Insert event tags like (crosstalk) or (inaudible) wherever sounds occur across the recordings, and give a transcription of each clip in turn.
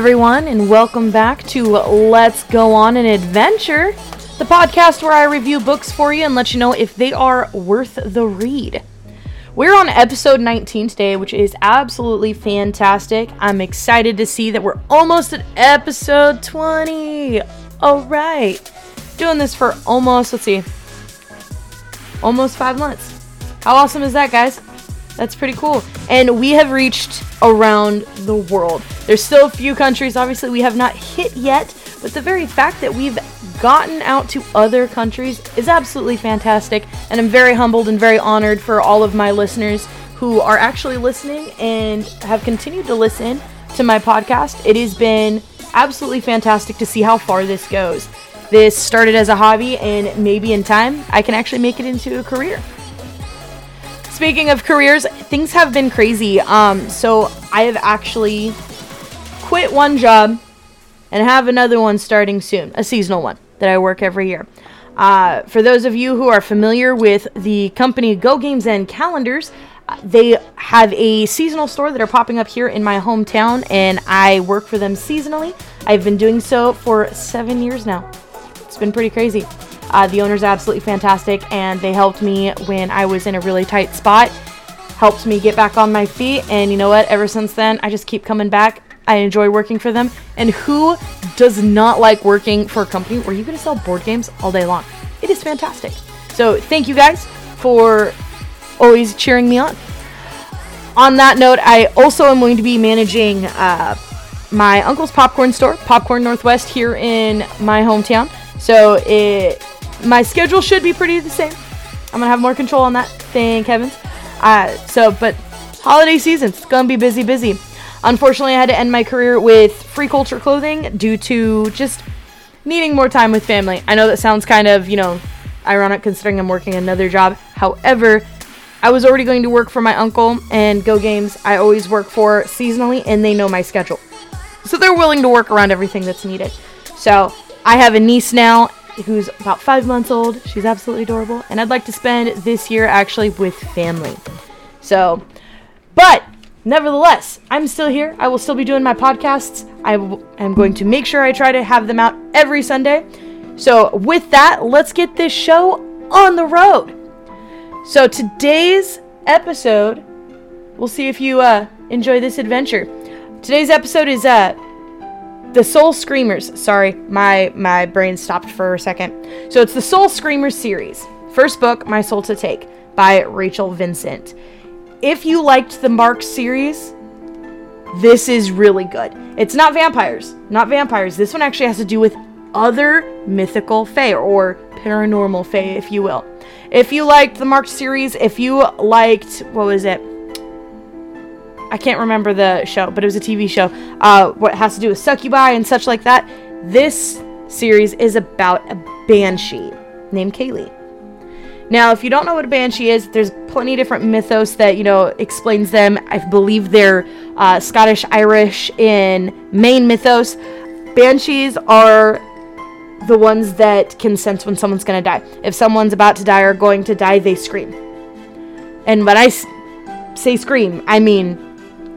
Everyone, and welcome back to Let's Go On an Adventure, the podcast where I review books for you and let you know if they are worth the read. We're on episode 19 today, which is absolutely fantastic. I'm excited to see that we're almost at episode 20. All right. Doing this for almost, let's see, almost five months. How awesome is that, guys? That's pretty cool. And we have reached around the world. There's still a few countries, obviously, we have not hit yet, but the very fact that we've gotten out to other countries is absolutely fantastic. And I'm very humbled and very honored for all of my listeners who are actually listening and have continued to listen to my podcast. It has been absolutely fantastic to see how far this goes. This started as a hobby, and maybe in time, I can actually make it into a career. Speaking of careers, things have been crazy. Um, so I have actually quit one job and have another one starting soon, a seasonal one that I work every year. Uh, for those of you who are familiar with the company Go Games and Calendars, uh, they have a seasonal store that are popping up here in my hometown, and I work for them seasonally. I've been doing so for seven years now. It's been pretty crazy. Uh, the owner's absolutely fantastic, and they helped me when I was in a really tight spot, helped me get back on my feet, and you know what? Ever since then, I just keep coming back. I enjoy working for them, and who does not like working for a company where you get to sell board games all day long? It is fantastic. So, thank you guys for always cheering me on. On that note, I also am going to be managing uh, my uncle's popcorn store, Popcorn Northwest, here in my hometown. So it my schedule should be pretty the same. I'm gonna have more control on that. Thank heavens. Uh, so, but holiday season, it's gonna be busy, busy. Unfortunately, I had to end my career with Free Culture Clothing due to just needing more time with family. I know that sounds kind of, you know, ironic considering I'm working another job. However, I was already going to work for my uncle and Go Games. I always work for seasonally, and they know my schedule, so they're willing to work around everything that's needed. So I have a niece now, who's about five months old. She's absolutely adorable. And I'd like to spend this year actually with family. So, but nevertheless, I'm still here. I will still be doing my podcasts. I am going to make sure I try to have them out every Sunday. So, with that, let's get this show on the road. So, today's episode, we'll see if you uh, enjoy this adventure. Today's episode is uh, the Soul Screamers. Sorry, my my brain stopped for a second. So it's the Soul Screamers series. First book, My Soul to Take by Rachel Vincent. If you liked the Marked series, this is really good. It's not vampires, not vampires. This one actually has to do with other mythical fae or paranormal fae, if you will. If you liked the Marked series, if you liked what was it? I can't remember the show, but it was a TV show. Uh, what has to do with succubi and such like that. This series is about a banshee named Kaylee. Now, if you don't know what a banshee is, there's plenty of different mythos that you know explains them. I believe they're uh, Scottish, Irish in main mythos. Banshees are the ones that can sense when someone's gonna die. If someone's about to die or going to die, they scream. And when I s- say scream, I mean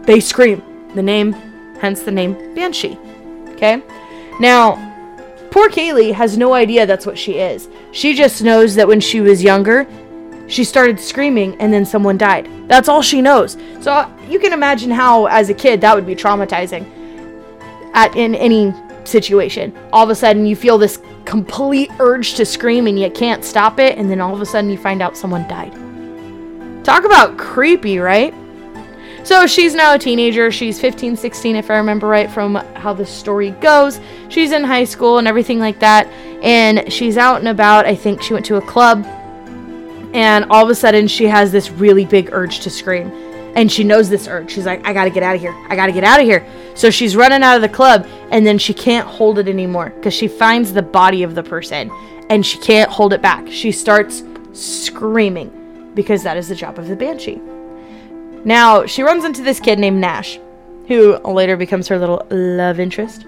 they scream. The name, hence the name Banshee. Okay? Now, poor Kaylee has no idea that's what she is. She just knows that when she was younger, she started screaming and then someone died. That's all she knows. So uh, you can imagine how, as a kid, that would be traumatizing at in any situation. All of a sudden, you feel this complete urge to scream and you can't stop it, and then all of a sudden, you find out someone died. Talk about creepy, right? So she's now a teenager. She's 15, 16, if I remember right from how the story goes. She's in high school and everything like that. And she's out and about. I think she went to a club. And all of a sudden, she has this really big urge to scream. And she knows this urge. She's like, I gotta get out of here. I gotta get out of here. So she's running out of the club. And then she can't hold it anymore because she finds the body of the person. And she can't hold it back. She starts screaming because that is the job of the banshee. Now, she runs into this kid named Nash, who later becomes her little love interest.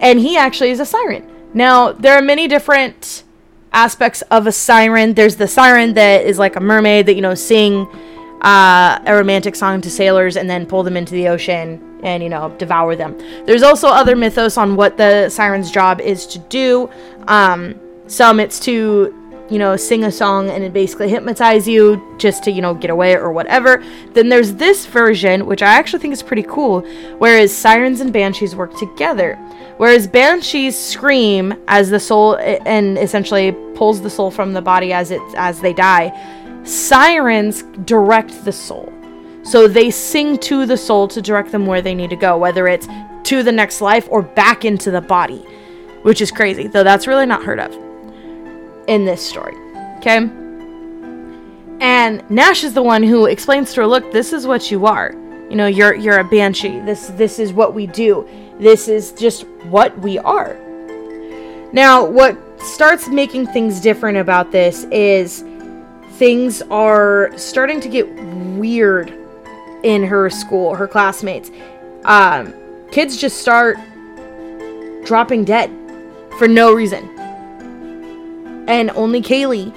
And he actually is a siren. Now, there are many different aspects of a siren. There's the siren that is like a mermaid that, you know, sing uh, a romantic song to sailors and then pull them into the ocean and you know devour them. There's also other mythos on what the siren's job is to do. Um, some it's to you know sing a song and it basically hypnotize you just to you know get away or whatever. Then there's this version which I actually think is pretty cool, whereas sirens and banshees work together. Whereas banshees scream as the soul and essentially pulls the soul from the body as it as they die. Sirens direct the soul. So they sing to the soul to direct them where they need to go, whether it's to the next life or back into the body, which is crazy, though that's really not heard of in this story. Okay? And Nash is the one who explains to her, "Look, this is what you are. You know, you're you're a banshee. This this is what we do. This is just what we are." Now, what starts making things different about this is things are starting to get weird in her school, her classmates. Um, kids just start dropping dead for no reason. And only Kaylee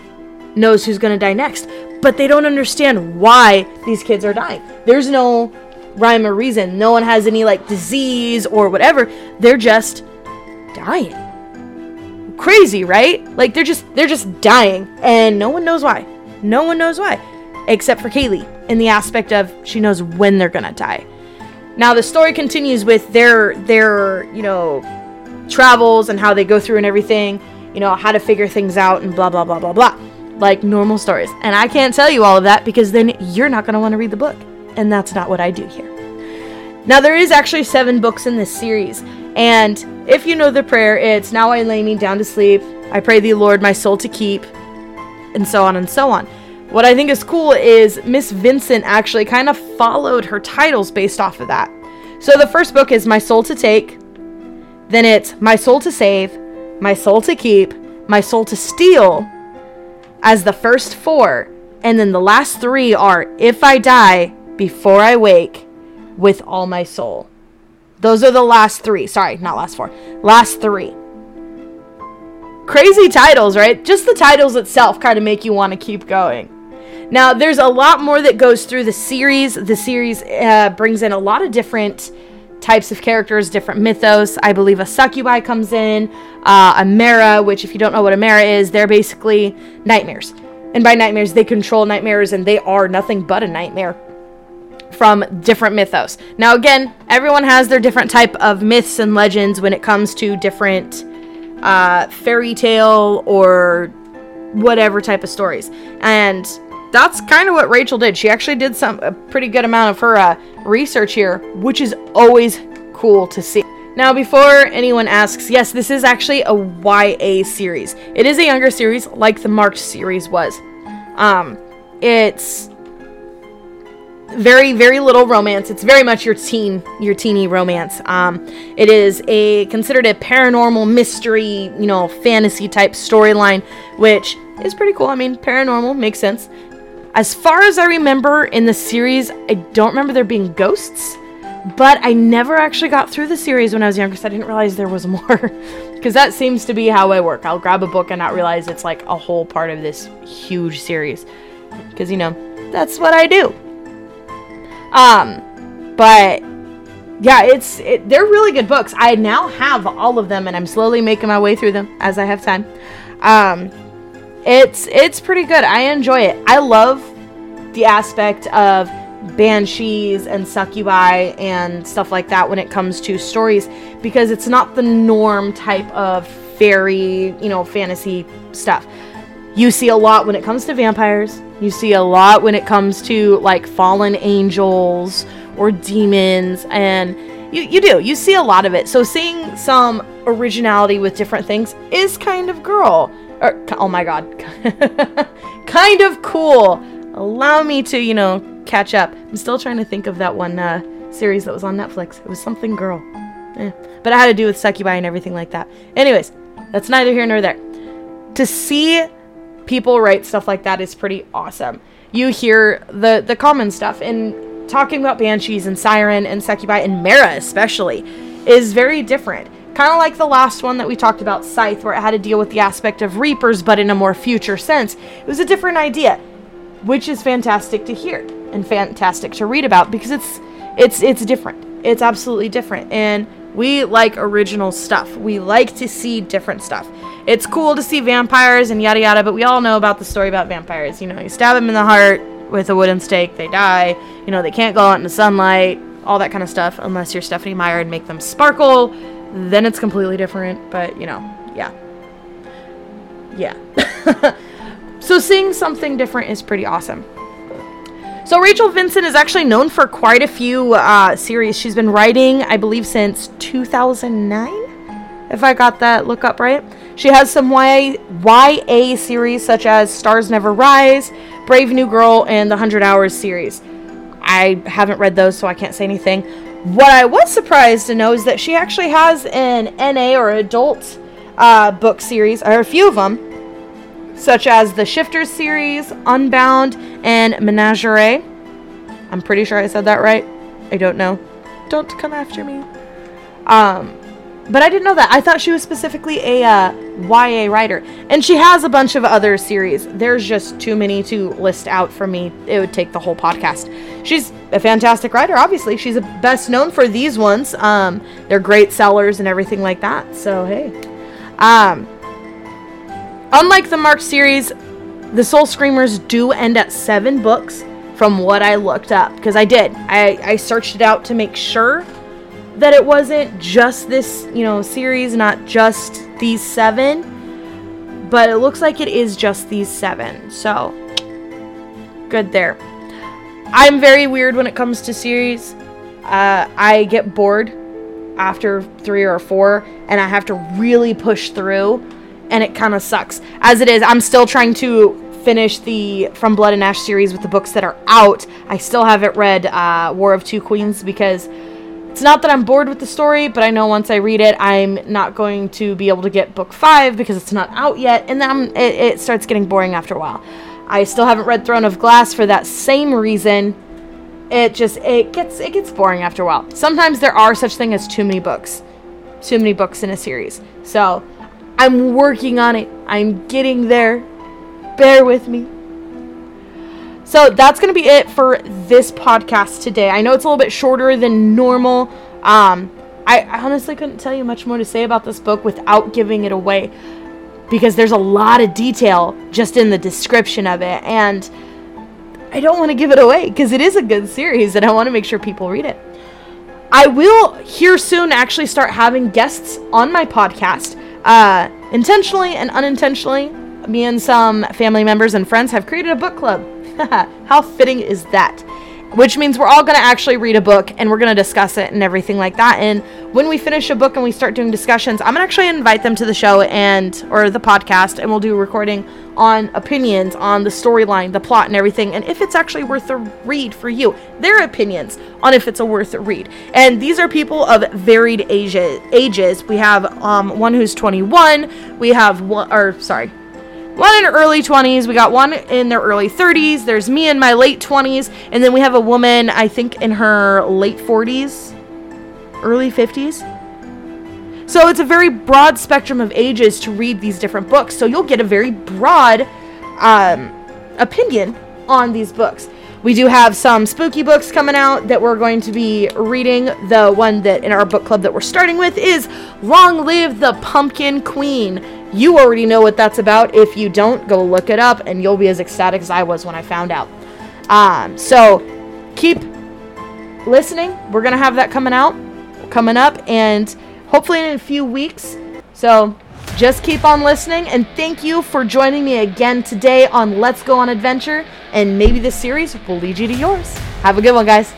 knows who's going to die next. But they don't understand why these kids are dying. There's no rhyme or reason. No one has any like disease or whatever. They're just dying. Crazy, right? Like they're just they're just dying and no one knows why. No one knows why except for Kaylee in the aspect of she knows when they're gonna die. Now the story continues with their their you know travels and how they go through and everything, you know how to figure things out and blah blah blah blah blah, like normal stories. And I can't tell you all of that because then you're not gonna want to read the book, and that's not what I do here. Now there is actually seven books in this series, and if you know the prayer, it's now I lay me down to sleep. I pray thee, Lord, my soul to keep, and so on and so on. What I think is cool is Miss Vincent actually kind of followed her titles based off of that. So the first book is My Soul to Take, then it's My Soul to Save, My Soul to Keep, My Soul to Steal as the first four, and then the last three are If I Die, Before I Wake, with All My Soul. Those are the last three. Sorry, not last four. Last three. Crazy titles, right? Just the titles itself kind of make you want to keep going. Now, there's a lot more that goes through the series. The series uh, brings in a lot of different types of characters, different mythos. I believe a succubi comes in, uh, a mara, which, if you don't know what a mara is, they're basically nightmares. And by nightmares, they control nightmares and they are nothing but a nightmare from different mythos. Now, again, everyone has their different type of myths and legends when it comes to different uh, fairy tale or whatever type of stories. And that's kind of what Rachel did. She actually did some a pretty good amount of her uh, research here, which is always cool to see. Now, before anyone asks, yes, this is actually a YA series. It is a younger series, like the Marked series was. Um, it's very, very little romance. It's very much your teen, your teeny romance. Um, it is a considered a paranormal mystery, you know, fantasy type storyline, which is pretty cool. I mean, paranormal makes sense. As far as I remember in the series, I don't remember there being ghosts, but I never actually got through the series when I was younger, so I didn't realize there was (laughs) more. Because that seems to be how I work. I'll grab a book and not realize it's like a whole part of this huge series. Because, you know, that's what I do. Um, but yeah, it's it, they're really good books. I now have all of them, and I'm slowly making my way through them as I have time. Um, it's it's pretty good. I enjoy it. I love the aspect of banshees and succubi and stuff like that when it comes to stories because it's not the norm type of fairy, you know, fantasy stuff. You see a lot when it comes to vampires. You see a lot when it comes to like fallen angels or demons and you, you do. You see a lot of it. So seeing some originality with different things is kind of girl or oh my god, (laughs) kind of cool. Allow me to, you know, catch up. I'm still trying to think of that one uh, series that was on Netflix. It was something girl. Eh. But it had to do with succubi and everything like that. Anyways, that's neither here nor there. To see people write stuff like that is pretty awesome. You hear the the common stuff and talking about banshees and siren and succubi and Mara especially is very different. Kind of like the last one that we talked about, Scythe, where it had to deal with the aspect of Reapers, but in a more future sense. It was a different idea, which is fantastic to hear. and fantastic to read about because it's it's it's different. It's absolutely different and we like original stuff. We like to see different stuff. It's cool to see vampires and yada yada, but we all know about the story about vampires. You know, you stab them in the heart with a wooden stake, they die. You know, they can't go out in the sunlight, all that kind of stuff, unless you're Stephenie Meyer and make them sparkle. Then it's completely different, but you know, yeah. Yeah. (laughs) so seeing something different is pretty awesome. So Rachel Vincent is actually known for quite a few uh, series. She's been writing, I believe, since 2009, if I got that look up right. She has some YA, YA series such as Stars Never Rise, Brave New Girl, and the 100 Hours series. I haven't read those, so I can't say anything. What I was surprised to know is that she actually has an NA or adult uh, book series, or a few of them, such as the Shifters series, Unbound, and Menagerie. I'm pretty sure I said that right. I don't know. Don't come after me. Um, but I didn't know that. I thought she was specifically a uh, YA writer. And she has a bunch of other series. There's just too many to list out for me. It would take the whole podcast. She's a fantastic writer, obviously. She's best known for these ones. Um, they're great sellers and everything like that. So, hey. Um, unlike the Marked series, the Soul Screamers do end at seven books from what I looked up. Because I did. I, I searched it out to make sure that it wasn't just this, you know, series, not just these seven, but it looks like it is just these seven. So, good there. I'm very weird when it comes to series. Uh, I get bored after three or four, and I have to really push through, and it kind of sucks. As it is, I'm still trying to finish the From Blood and Ash series with the books that are out. I still haven't read uh, War of Two Queens because it's not that I'm bored with the story, but I know once I read it, I'm not going to be able to get book five because it's not out yet, and then it, it starts getting boring after a while. I still haven't read Throne of Glass for that same reason. It just it gets it gets boring after a while. Sometimes there are such thing as too many books, too many books in a series. So I'm working on it. I'm getting there. Bear with me. So that's going to be it for this podcast today. I know it's a little bit shorter than normal. Um, I, I honestly couldn't tell you much more to say about this book without giving it away because there's a lot of detail just in the description of it. And I don't want to give it away because it is a good series and I want to make sure people read it. I will here soon actually start having guests on my podcast. Uh, intentionally and unintentionally, me and some family members and friends have created a book club (laughs) How fitting is that? Which means we're all going to actually read a book and we're going to discuss it and everything like that. And when we finish a book and we start doing discussions, I'm going to actually invite them to the show and or the podcast and we'll do a recording on opinions on the storyline, the plot and everything and if it's actually worth a read for you. Their opinions on if it's a worth read. And these are people of varied ages. ages. We have um, one who's 21, we have one or sorry, one in her early 20s. We got one in their early 30s. There's me in my late 20s. And then we have a woman, I think, in her late 40s, early 50s. So it's a very broad spectrum of ages to read these different books. So you'll get a very broad um, opinion on these books. We do have some spooky books coming out that we're going to be reading. The one that in our book club that we're starting with is Long Live the Pumpkin Queen. You already know what that's about. If you don't, go look it up and you'll be as ecstatic as I was when I found out. Um, so keep listening. We're going to have that coming out, coming up, and hopefully in a few weeks. So just keep on listening, and thank you for joining me again today on Let's Go on Adventure, and maybe this series will lead you to yours. Have a good one, guys.